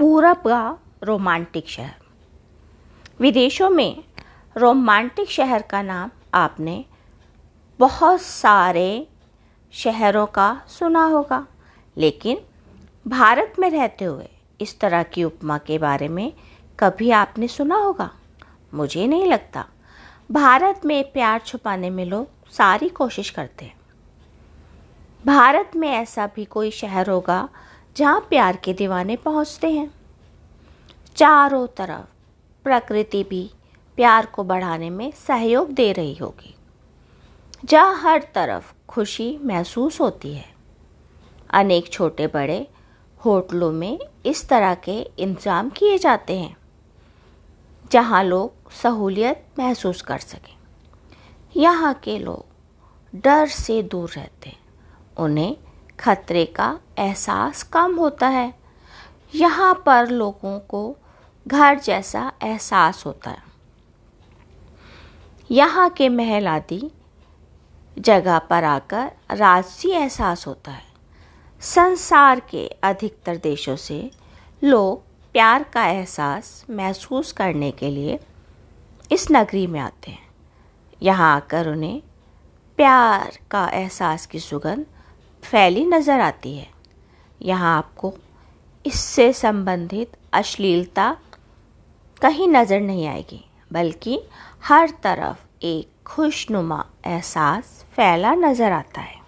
पूरब का रोमांटिक शहर। विदेशों में रोमांटिक शहर का नाम आपने बहुत सारे शहरों का सुना होगा। लेकिन भारत में रहते हुए इस तरह की उपमा के बारे में कभी आपने सुना होगा? मुझे नहीं लगता। भारत में प्यार छुपाने में लोग सारी कोशिश करते हैं। भारत में ऐसा भी कोई शहर होगा जहाँ प्यार के दीवाने पहुँचते हैं। चारों तरफ़ प्रकृति भी प्यार को बढ़ाने में सहयोग दे रही होगी। जहाँ हर तरफ़ खुशी महसूस होती है। अनेक छोटे बड़े होटलों में इस तरह के इंतज़ाम किए जाते हैं, जहाँ लोग सहूलियत महसूस कर सकें। यहाँ के लोग डर से दूर रहते हैं। उन्हें खतरे का एहसास कम होता है। यहाँ पर लोगों को घर जैसा एहसास होता है। यहाँ के महल आदि जगह पर आकर राजसी एहसास होता है। संसार के अधिकतर देशों से लोग प्यार का एहसास महसूस करने के लिए इस नगरी में आते हैं। यहाँ आकर उन्हें प्यार का एहसास की सुगंध फैली नज़र आती है। यहाँ आपको इससे संबंधित अश्लीलता कहीं नज़र नहीं आएगी, बल्कि हर तरफ़ एक खुशनुमा एहसास फैला नज़र आता है।